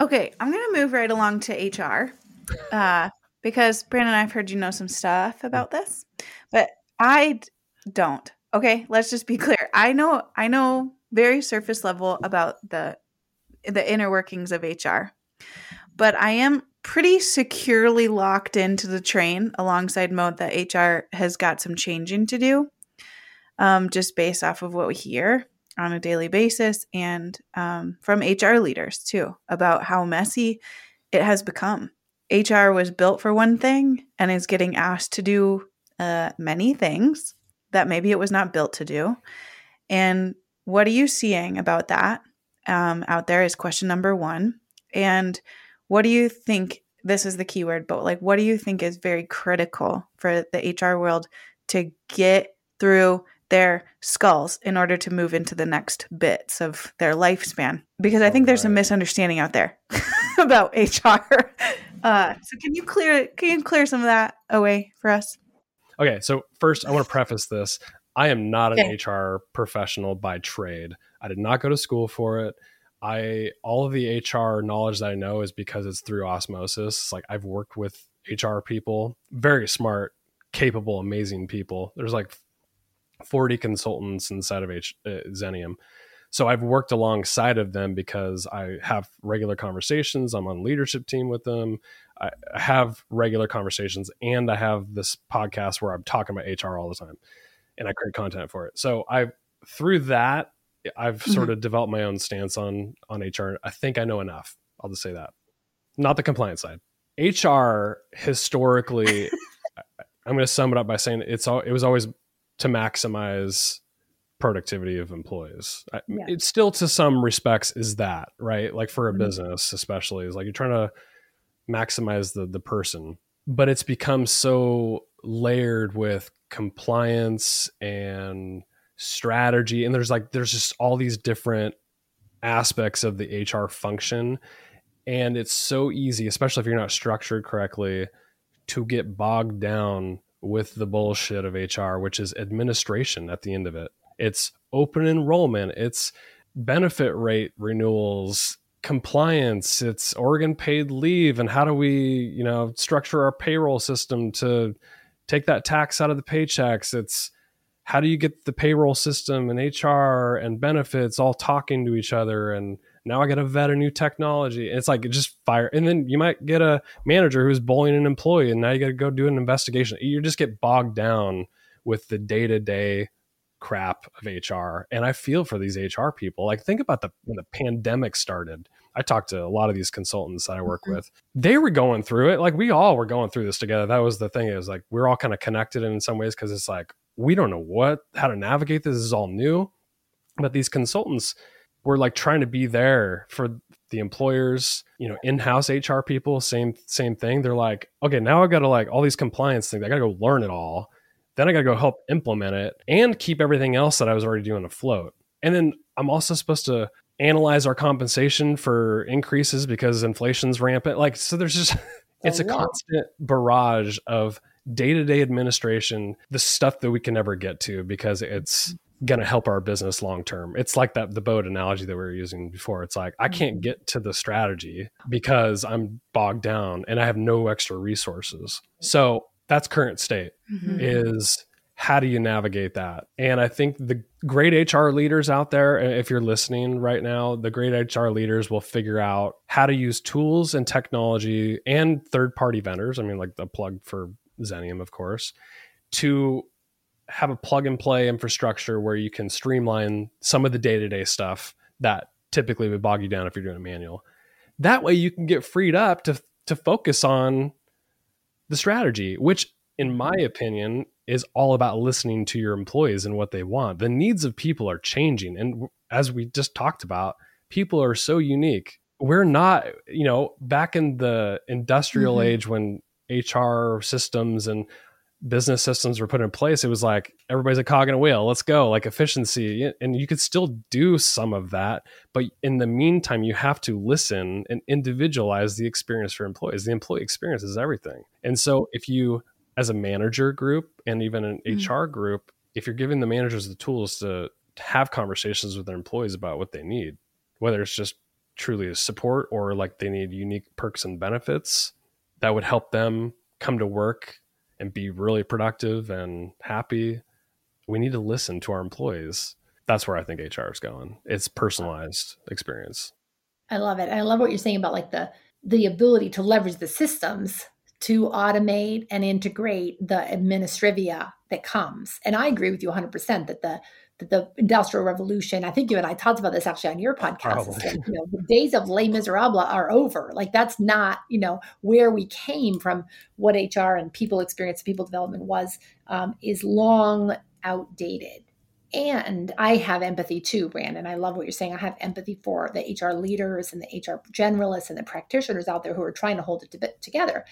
Okay, I'm gonna move right along to HR uh, because Brandon, I've heard you know some stuff about this, but I don't. Okay, let's just be clear. I know I know very surface level about the the inner workings of HR, but I am pretty securely locked into the train alongside mode that HR has got some changing to do um, just based off of what we hear on a daily basis and um, from HR leaders too about how messy it has become. HR was built for one thing and is getting asked to do uh, many things that maybe it was not built to do. And what are you seeing about that um, out there is question number one. And what do you think? This is the keyword, but like, what do you think is very critical for the HR world to get through their skulls in order to move into the next bits of their lifespan. Because i think there's a misunderstanding out there about hr uh, so can you clear can you clear some of that away for us? Okay so first i want to preface this. I am not an okay. hr professional by trade. I did not go to school for it. I all of the hr knowledge that i know is because it's through osmosis. Like i've worked with hr people very smart capable amazing people. There's like 40 consultants inside of H, uh, Xenium. So I've worked alongside of them because I have regular conversations. I'm on leadership team with them. I have regular conversations and I have this podcast where I'm talking about HR all the time and I create content for it. So I through that I've mm-hmm. sort of developed my own stance on on HR. I think I know enough. I'll just say that. Not the compliance side. HR historically I'm going to sum it up by saying it's all it was always to maximize productivity of employees. Yeah. It still, to some respects, is that right? Like for a mm-hmm. business, especially, is like you're trying to maximize the the person, but it's become so layered with compliance and strategy, and there's like there's just all these different aspects of the HR function, and it's so easy, especially if you're not structured correctly, to get bogged down with the bullshit of HR, which is administration at the end of it. It's open enrollment, it's benefit rate renewals, compliance, it's Oregon paid leave, and how do we, you know, structure our payroll system to take that tax out of the paychecks? It's how do you get the payroll system and HR and benefits all talking to each other and now I got to vet a new technology. it's like it just fire. And then you might get a manager who's bullying an employee, and now you got to go do an investigation. You just get bogged down with the day to day crap of HR. And I feel for these HR people. Like think about the when the pandemic started. I talked to a lot of these consultants that I work mm-hmm. with. They were going through it. Like we all were going through this together. That was the thing. It was like we're all kind of connected in some ways because it's like we don't know what how to navigate this. this is all new. But these consultants, we're like trying to be there for the employers you know in-house hr people same same thing. They're like okay now i gotta like all these compliance things i gotta go learn it all. Then i gotta go help implement it and keep everything else that i was already doing afloat. And then i'm also supposed to analyze our compensation for increases because inflation's rampant. Like so there's just oh, it's a constant barrage of day-to-day administration the stuff that we can never get to because it's going to help our business long term. It's like that the boat analogy that we were using before. It's like I can't mm-hmm. get to the strategy because I'm bogged down and I have no extra resources. So that's current state mm-hmm. is how do you navigate that? And I think the great HR leaders out there, if you're listening right now, the great HR leaders will figure out how to use tools and technology and third party vendors. I mean, like the plug for Xenium, of course, to have a plug and play infrastructure where you can streamline some of the day to day stuff that typically would bog you down if you're doing a manual. That way you can get freed up to to focus on the strategy, which in my opinion is all about listening to your employees and what they want. The needs of people are changing and as we just talked about, people are so unique. We're not, you know, back in the industrial mm-hmm. age when HR systems and business systems were put in place, it was like everybody's a cog in a wheel. Let's go, like efficiency. And you could still do some of that. But in the meantime, you have to listen and individualize the experience for employees. The employee experience is everything. And so if you, as a manager group and even an mm-hmm. HR group, if you're giving the managers the tools to have conversations with their employees about what they need, whether it's just truly a support or like they need unique perks and benefits that would help them come to work and be really productive and happy, we need to listen to our employees. That's where I think HR is going. It's personalized experience. I love it. I love what you're saying about like the the ability to leverage the systems to automate and integrate the administrivia that comes. And I agree with you 100% that the the industrial revolution. I think you and I talked about this actually on your podcast. you know, the days of Les Miserables are over. Like that's not, you know, where we came from. What HR and people experience, people development was, um, is long outdated. And I have empathy too, Brandon. I love what you're saying. I have empathy for the HR leaders and the HR generalists and the practitioners out there who are trying to hold it together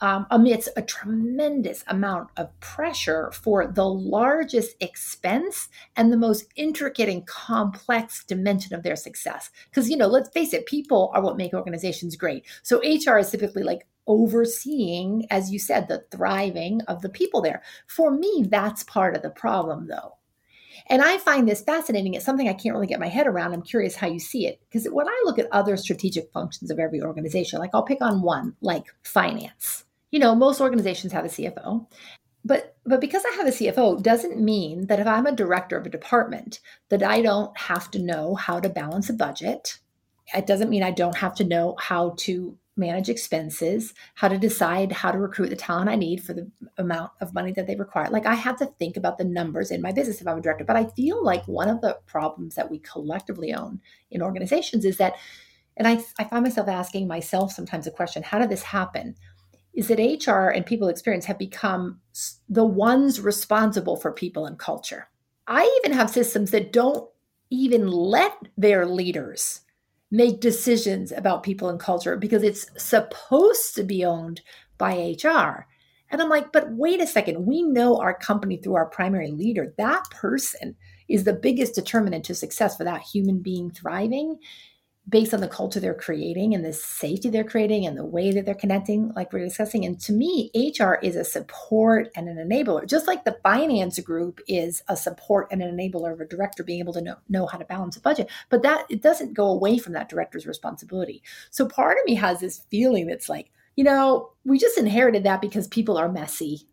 um, amidst a tremendous amount of pressure for the largest expense and the most intricate and complex dimension of their success. Because, you know, let's face it, people are what make organizations great. So HR is typically like overseeing, as you said, the thriving of the people there. For me, that's part of the problem, though. And I find this fascinating. It's something I can't really get my head around. I'm curious how you see it. Because when I look at other strategic functions of every organization, like I'll pick on one, like finance you know, most organizations have a CFO. But but because I have a CFO doesn't mean that if I'm a director of a department that I don't have to know how to balance a budget. It doesn't mean I don't have to know how to manage expenses, how to decide how to recruit the talent I need for the amount of money that they require. Like I have to think about the numbers in my business if I'm a director. But I feel like one of the problems that we collectively own in organizations is that, and I, I find myself asking myself sometimes a question how did this happen? Is that HR and people experience have become the ones responsible for people and culture. I even have systems that don't even let their leaders make decisions about people and culture because it's supposed to be owned by HR. And I'm like, but wait a second, we know our company through our primary leader. That person is the biggest determinant to success for that human being thriving based on the culture they're creating and the safety they're creating and the way that they're connecting, like we're discussing. And to me, HR is a support and an enabler, just like the finance group is a support and an enabler of a director being able to know, know how to balance a budget. But that it doesn't go away from that director's responsibility. So part of me has this feeling that's like, you know, we just inherited that because people are messy.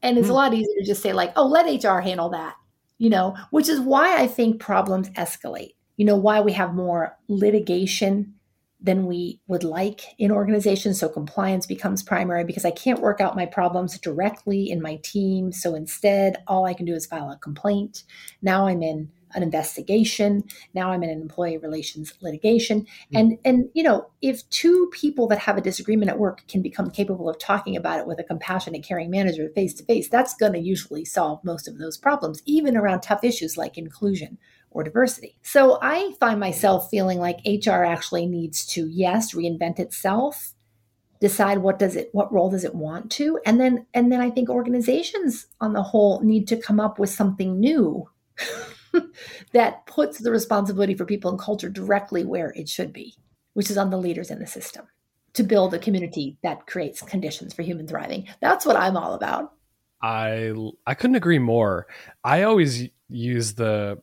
And it's mm-hmm. a lot easier to just say, like, oh, let HR handle that, you know, which is why I think problems escalate you know, why we have more litigation than we would like in organizations. So compliance becomes primary because I can't work out my problems directly in my team. So instead, all I can do is file a complaint. Now I'm in an investigation. Now I'm in an employee relations litigation. Mm-hmm. And and you know, if two people that have a disagreement at work can become capable of talking about it with a compassionate, caring manager face to face, that's going to usually solve most of those problems, even around tough issues like inclusion or diversity. So I find myself feeling like HR actually needs to, yes, reinvent itself, decide what does it what role does it want to and then and then i think organizations on the whole need to come up with something new that puts the responsibility for people and culture directly where it should be which is on the leaders in the system to build a community that creates conditions for human thriving. That's what i'm all about. I i couldn't agree more. I always use the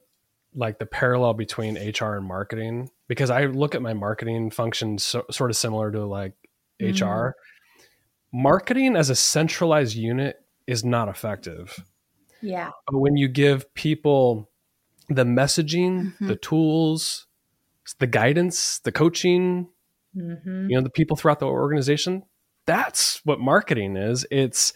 like the parallel between HR and marketing because I look at my marketing function so, sort of similar to like mm. HR. Marketing as a centralized unit is not effective. Yeah. But when you give people the messaging, mm-hmm. the tools, the guidance, the coaching, mm-hmm. you know, the people throughout the organization, that's what marketing is. It's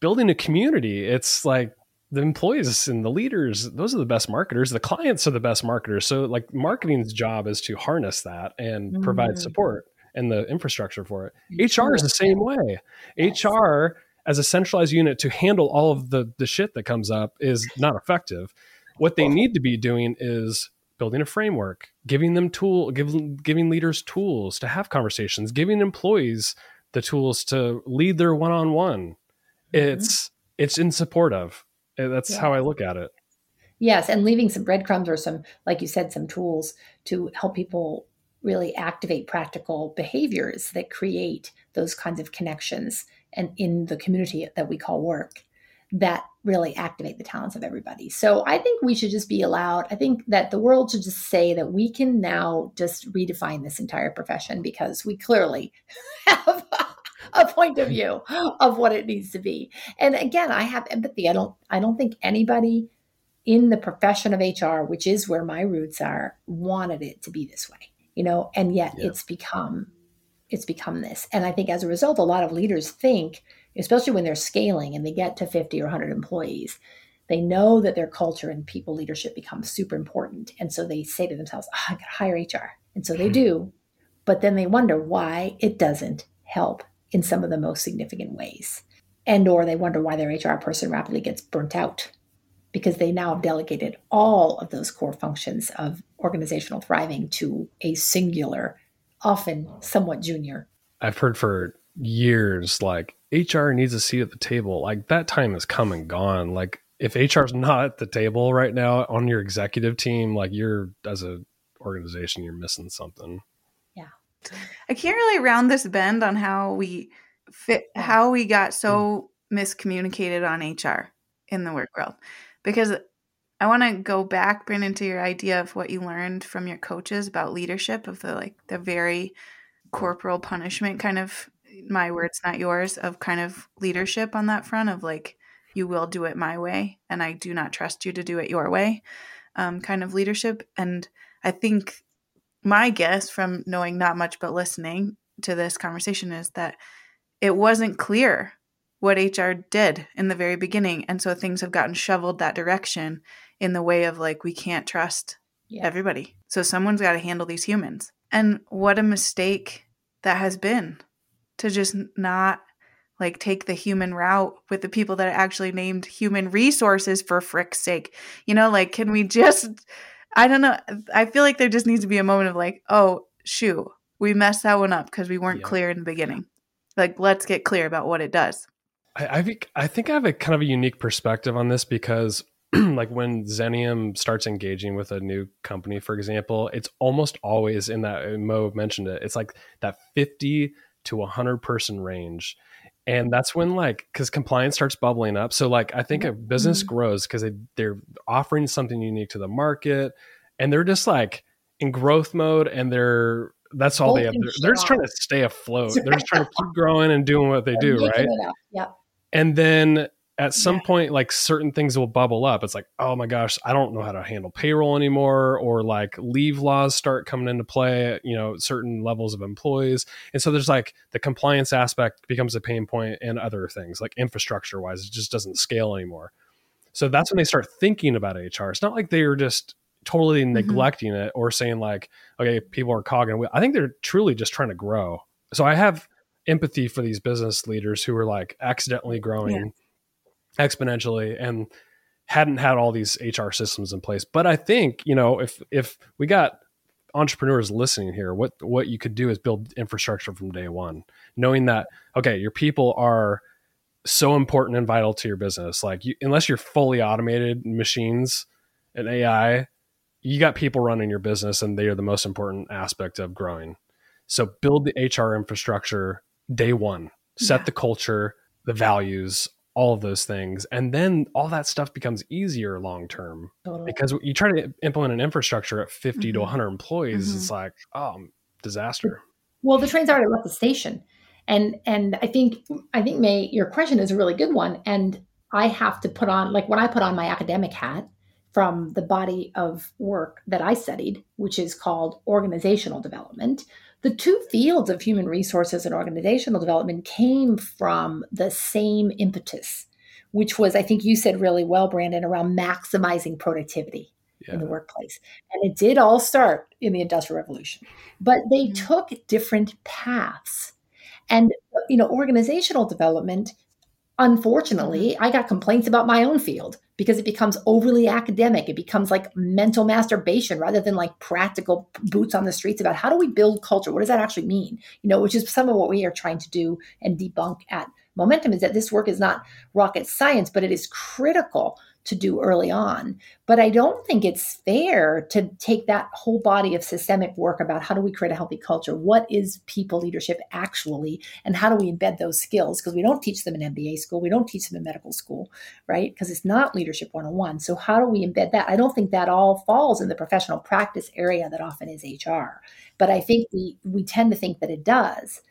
building a community. It's like the employees and the leaders, those are the best marketers. The clients are the best marketers. So like marketing's job is to harness that and mm-hmm. provide support and the infrastructure for it. HR is the same way. Yes. HR as a centralized unit to handle all of the the shit that comes up is not effective. What they need to be doing is building a framework, giving them tool, giving giving leaders tools to have conversations, giving employees the tools to lead their one-on-one. Mm-hmm. It's it's in support of. Eh, that's yeah. how I look at it. Yes, and leaving some breadcrumbs or some, like you said, some tools to help people really activate practical behaviors that create those kinds of connections and in the community that we call work that really activate the talents of everybody. So I think we should just be allowed. I think that the world should just say that we can now just redefine this entire profession because we clearly have a point of view of what it needs to be. And again, I have empathy. I don't I don't think anybody in the profession of HR, which is where my roots are, wanted it to be this way. You know, and yet yeah. it's become it's become this. And I think as a result, a lot of leaders think, especially when they're scaling and they get to 50 or 100 employees, they know that their culture and people leadership becomes super important. And so they say to themselves, oh, I got to hire HR. And so they mm-hmm. do. But then they wonder why it doesn't help in some of the most significant ways. And or they wonder why their HR person rapidly gets burnt out because they now have delegated all of those core functions of organizational thriving to a singular often somewhat junior. I've heard for years like HR needs a seat at the table. Like that time has come and gone. Like if HR's not at the table right now on your executive team, like you're as a organization, you're missing something. I can't really round this bend on how we fit how we got so mm. miscommunicated on HR in the work world. Because I want to go back, Brandon, to your idea of what you learned from your coaches about leadership of the like the very corporal punishment kind of my words, not yours, of kind of leadership on that front of like you will do it my way and I do not trust you to do it your way, um, kind of leadership. And I think my guess from knowing not much but listening to this conversation is that it wasn't clear what HR did in the very beginning. And so things have gotten shoveled that direction in the way of like, we can't trust yeah. everybody. So someone's got to handle these humans. And what a mistake that has been to just not like take the human route with the people that are actually named human resources for frick's sake. You know, like, can we just, I don't know. I feel like there just needs to be a moment of like, oh, shoot, we messed that one up because we weren't yeah. clear in the beginning. Like, let's get clear about what it does. I, I think I think I have a kind of a unique perspective on this because like when Xenium starts engaging with a new company, for example, it's almost always in that uh, Moe mentioned it. It's like that 50 to 100 person range. And that's when like because compliance starts bubbling up. So like I think a business mm-hmm. grows because they, they're offering something unique to the market and they're just like in growth mode and they're that's all they have. They're, they're, just trying to stay afloat. They're just trying to keep growing and doing what they do, right? Yep. And then at some yeah. point like certain things will bubble up. It's like oh my gosh i don't know how to handle payroll anymore or like leave laws start coming into play you know certain levels of employees. And so there's like the compliance aspect becomes a pain point and other things like infrastructure wise it just doesn't scale anymore. So that's when they start thinking about hr it's not like they're just totally mm-hmm. neglecting it or saying like okay people are cogging. I think they're truly just trying to grow. So i have empathy for these business leaders who are like accidentally growing yeah exponentially and hadn't had all these HR systems in place. But I think, you know, if if we got entrepreneurs listening here, what what you could do is build infrastructure from day one, knowing that okay, your people are so important and vital to your business. Like you, unless you're fully automated machines and AI, you got people running your business and they are the most important aspect of growing. So build the HR infrastructure day one, set yeah. the culture, the values, all of those things and then all that stuff becomes easier long term totally. because you try to implement an infrastructure at 50 mm-hmm. to 100 employees mm-hmm. it's like oh disaster well the train's already left the station and and i think i think Mei your question is a really good one and I have to put on, like when I put on my academic hat from the body of work that I studied, which is called organizational development, the two fields of human resources and organizational development came from the same impetus, which was, I think you said really well, Brandon, around maximizing productivity yeah. in the workplace. And it did all start in the Industrial Revolution, but they mm-hmm. took different paths. And, you know, organizational development, unfortunately, mm-hmm. I got complaints about my own field because it becomes overly academic. It becomes like mental masturbation rather than like practical boots on the streets about how do we build culture? What does that actually mean? You know, which is some of what we are trying to do and debunk at Moementum is that this work is not rocket science, but it is critical to do early on. But I don't think it's fair to take that whole body of systemic work about how do we create a healthy culture? What is people leadership actually? And how do we embed those skills? Because we don't teach them in MBA school, we don't teach them in medical school, right? Because it's not leadership 101. So, how do we embed that? I don't think that all falls in the professional practice area that often is HR. But I think we, we tend to think that it does.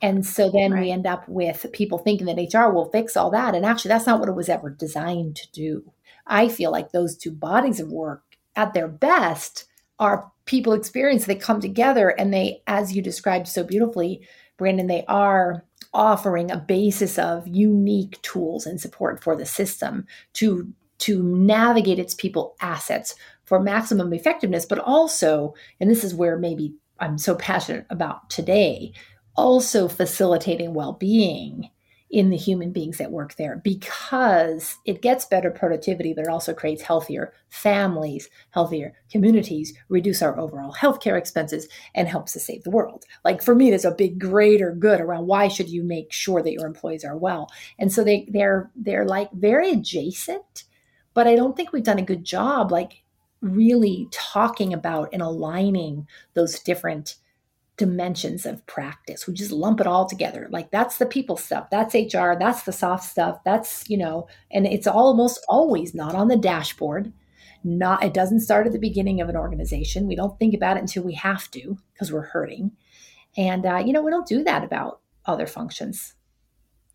And so then right. we end up with people thinking that HR will fix all that. And actually, that's not what it was ever designed to do. I feel like those two bodies of work at their best are people experience. They come together and they, as you described so beautifully, Brandon, they are offering a basis of unique tools and support for the system to to navigate its people assets for maximum effectiveness but also and this is where maybe i'm so passionate about today also facilitating well-being in the human beings that work there because it gets better productivity, but it also creates healthier families, healthier communities, reduce our overall healthcare expenses, and helps to save the world. Like for me, there's a big greater good around why should you make sure that your employees are well. And so they they're they're like very adjacent, but I don't think we've done a good job like really talking about and aligning those different dimensions of practice. We just lump it all together. Like that's the people stuff, that's HR, that's the soft stuff, that's, you know, and it's almost always not on the dashboard. Not it doesn't start at the beginning of an organization. We don't think about it until we have to because we're hurting. And uh, you know, we don't do that about other functions.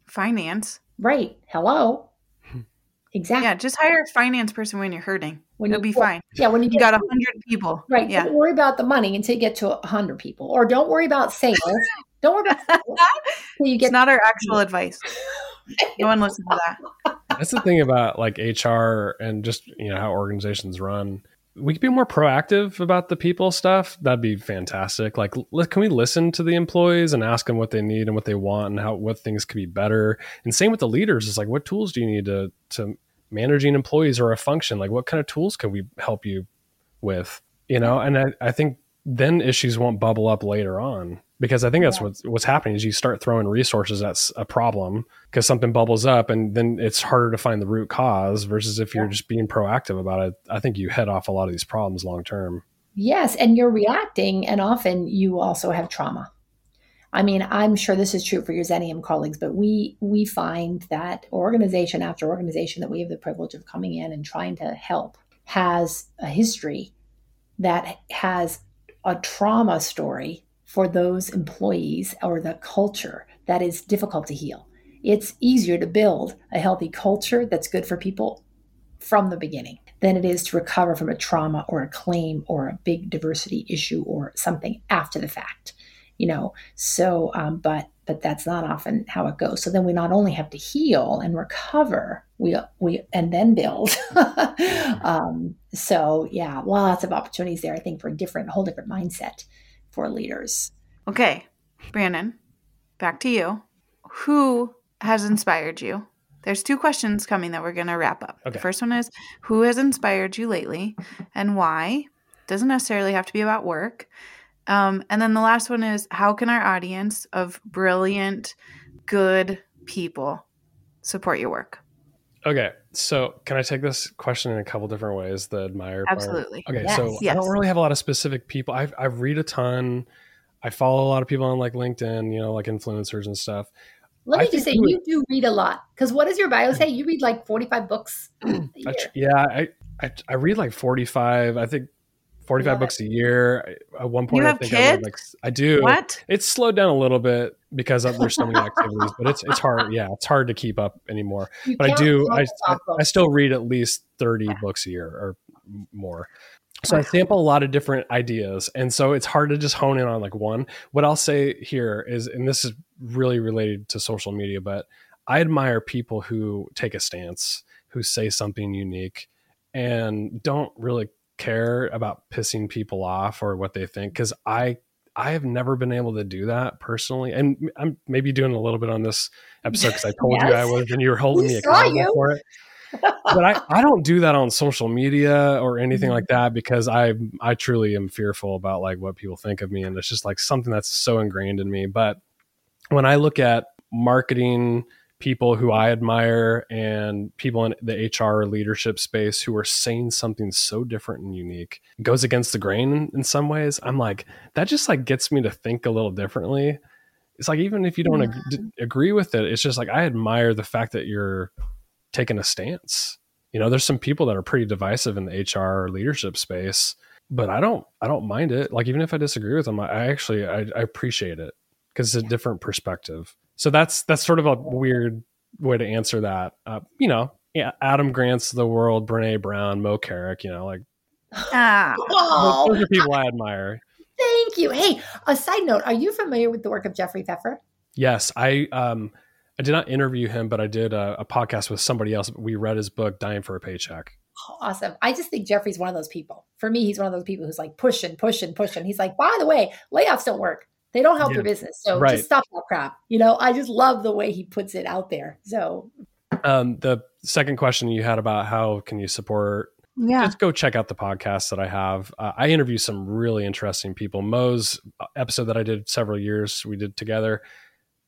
Finance. Right. Hello. Exactly. Yeah, just hire a finance person when you're hurting. When It'll be well, fine. Yeah, when you, you got a hundred people. Right. Yeah. Don't worry about the money until you get to a hundred people, or don't worry about sales. don't worry about sales you get. It's not our actual advice. no one listens to that. That's the thing about like HR and just you know how organizations run. We could be more proactive about the people stuff. That'd be fantastic. Like, can we listen to the employees and ask them what they need and what they want and how what things could be better? And same with the leaders. It's like, what tools do you need to to managing employees or a function like what kind of tools can we help you with you know and i, I think then issues won't bubble up later on because i think that's yeah. what's, what's happening is you start throwing resources at a problem because something bubbles up and then it's harder to find the root cause versus if you're yeah. just being proactive about it i think you head off a lot of these problems long term yes and you're reacting and often you also have trauma I mean, I'm sure this is true for your Xenium colleagues, but we we find that organization after organization that we have the privilege of coming in and trying to help has a history that has a trauma story for those employees or the culture that is difficult to heal. It's easier to build a healthy culture that's good for people from the beginning than it is to recover from a trauma or a claim or a big diversity issue or something after the fact you know so um, but but that's not often how it goes. So then we not only have to heal and recover we we and then build. Um, so yeah lots of opportunities there i think for a different whole different mindset for leaders. Okay brandon back to you. Who has inspired you? There's two questions coming that we're going to wrap up. Okay. the first one is who has inspired you lately and why? Doesn't necessarily have to be about work um, and then the last one is how can our audience of brilliant, good people support your work? Okay, so can I take this question in a couple different ways? The admire absolutely. Part? Okay, yes, so yes. I don't really have a lot of specific people. I I read a ton. I follow a lot of people on like LinkedIn, you know, like influencers and stuff. Let me just say, you do read a lot. Because what does your bio say? You read like forty-five books. yeah, I, I I read like forty-five. I think 45 Love books it. a year. At one point, I think? I, like, I do. What? It's slowed down a little bit because there's so many activities, but it's it's hard. Yeah, it's hard to keep up anymore. You but I do. I, I, I still read at least 30 books a year or more. So I sample a lot of different ideas, and so it's hard to just hone in on like one. What I'll say here is, and this is really related to social media, but I admire people who take a stance, who say something unique, and don't really care about pissing people off or what they think because I I have never been able to do that personally, and I'm maybe doing a little bit on this episode because I told yes. you I was, and you were holding we me accountable for it. but I, I don't do that on social media or anything like mm-hmm. that because I I truly am fearful about like what people think of me, and it's just like something that's so ingrained in me. But when I look at marketing people who I admire and people in the HR leadership space who are saying something so different and unique goes against the grain in some ways. I'm like, that just like gets me to think a little differently. It's like, even if you don't ag- agree with it, it's just like, I admire the fact that you're taking a stance. You know, there's some people that are pretty divisive in the HR leadership space, but I don't, I don't mind it. Like, even if I disagree with them, I actually, I, I appreciate it because it's a different perspective so that's that's sort of a weird way to answer that. Uh, you know, yeah, Adam Grant's the world, Brene Brown, Moe Carrick. You know, like ah. oh. those are people I admire. Thank you. Hey, a side note: Are you familiar with the work of Jeffrey Pfeffer? Yes, I um, I did not interview him, but I did a, a podcast with somebody else. We read his book, "Dying for a Paycheck." Oh, awesome. I just think Jeffrey's one of those people. For me, he's one of those people who's like pushing, pushing, pushing. He's like, by the way, layoffs don't work. They don't help yeah. your business. So right. just stop that crap. You know, I just love the way he puts it out there. So um, the second question you had about how can you support yeah. Just go check out the podcast that I have. Uh, I interview some really interesting people. Moe's episode that I did several years we did together.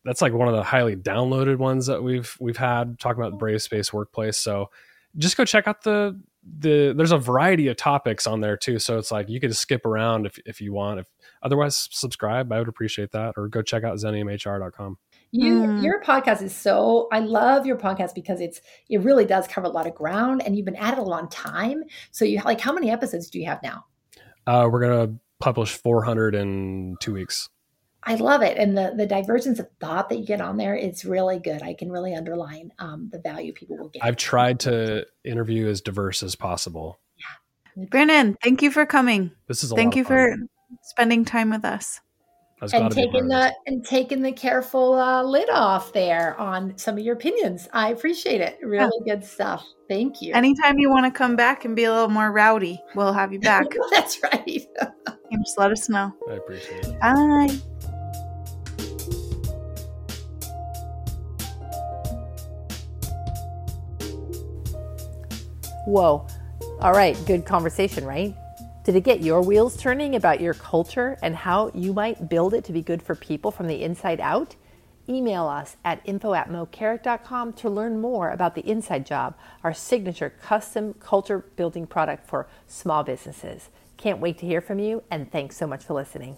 That's like one of the highly downloaded ones that we've we've had talking about Brave Space workplace. So just go check out the the there's a variety of topics on there too. So it's like you could skip around if if you want. If otherwise subscribe i would appreciate that or go check out xeniumhr.com you mm. your podcast is so i love your podcast because it's it really does cover a lot of ground and you've been at it a long time so you like how many episodes do you have now uh, we're gonna publish 400 in two weeks I love it. And the, the divergence of thought that you get on there is really good. I can really underline um, the value people will get. I've tried to interview as diverse as possible. Yeah. Brandon, thank you for coming. This is thank you for spending time with us and taking the and taking the careful uh, lid off there on some of your opinions. I appreciate it. Really yeah. good stuff. Thank you. Anytime you want to come back and be a little more rowdy, we'll have you back. That's right. you just let us know. I appreciate it. Bye. Whoa. All right, good conversation, right? Did it get your wheels turning about your culture and how you might build it to be good for people from the inside out? Email us at info at moecarrick.com to learn more about the Inside Job, our signature custom culture building product for small businesses. Can't wait to hear from you, and thanks so much for listening.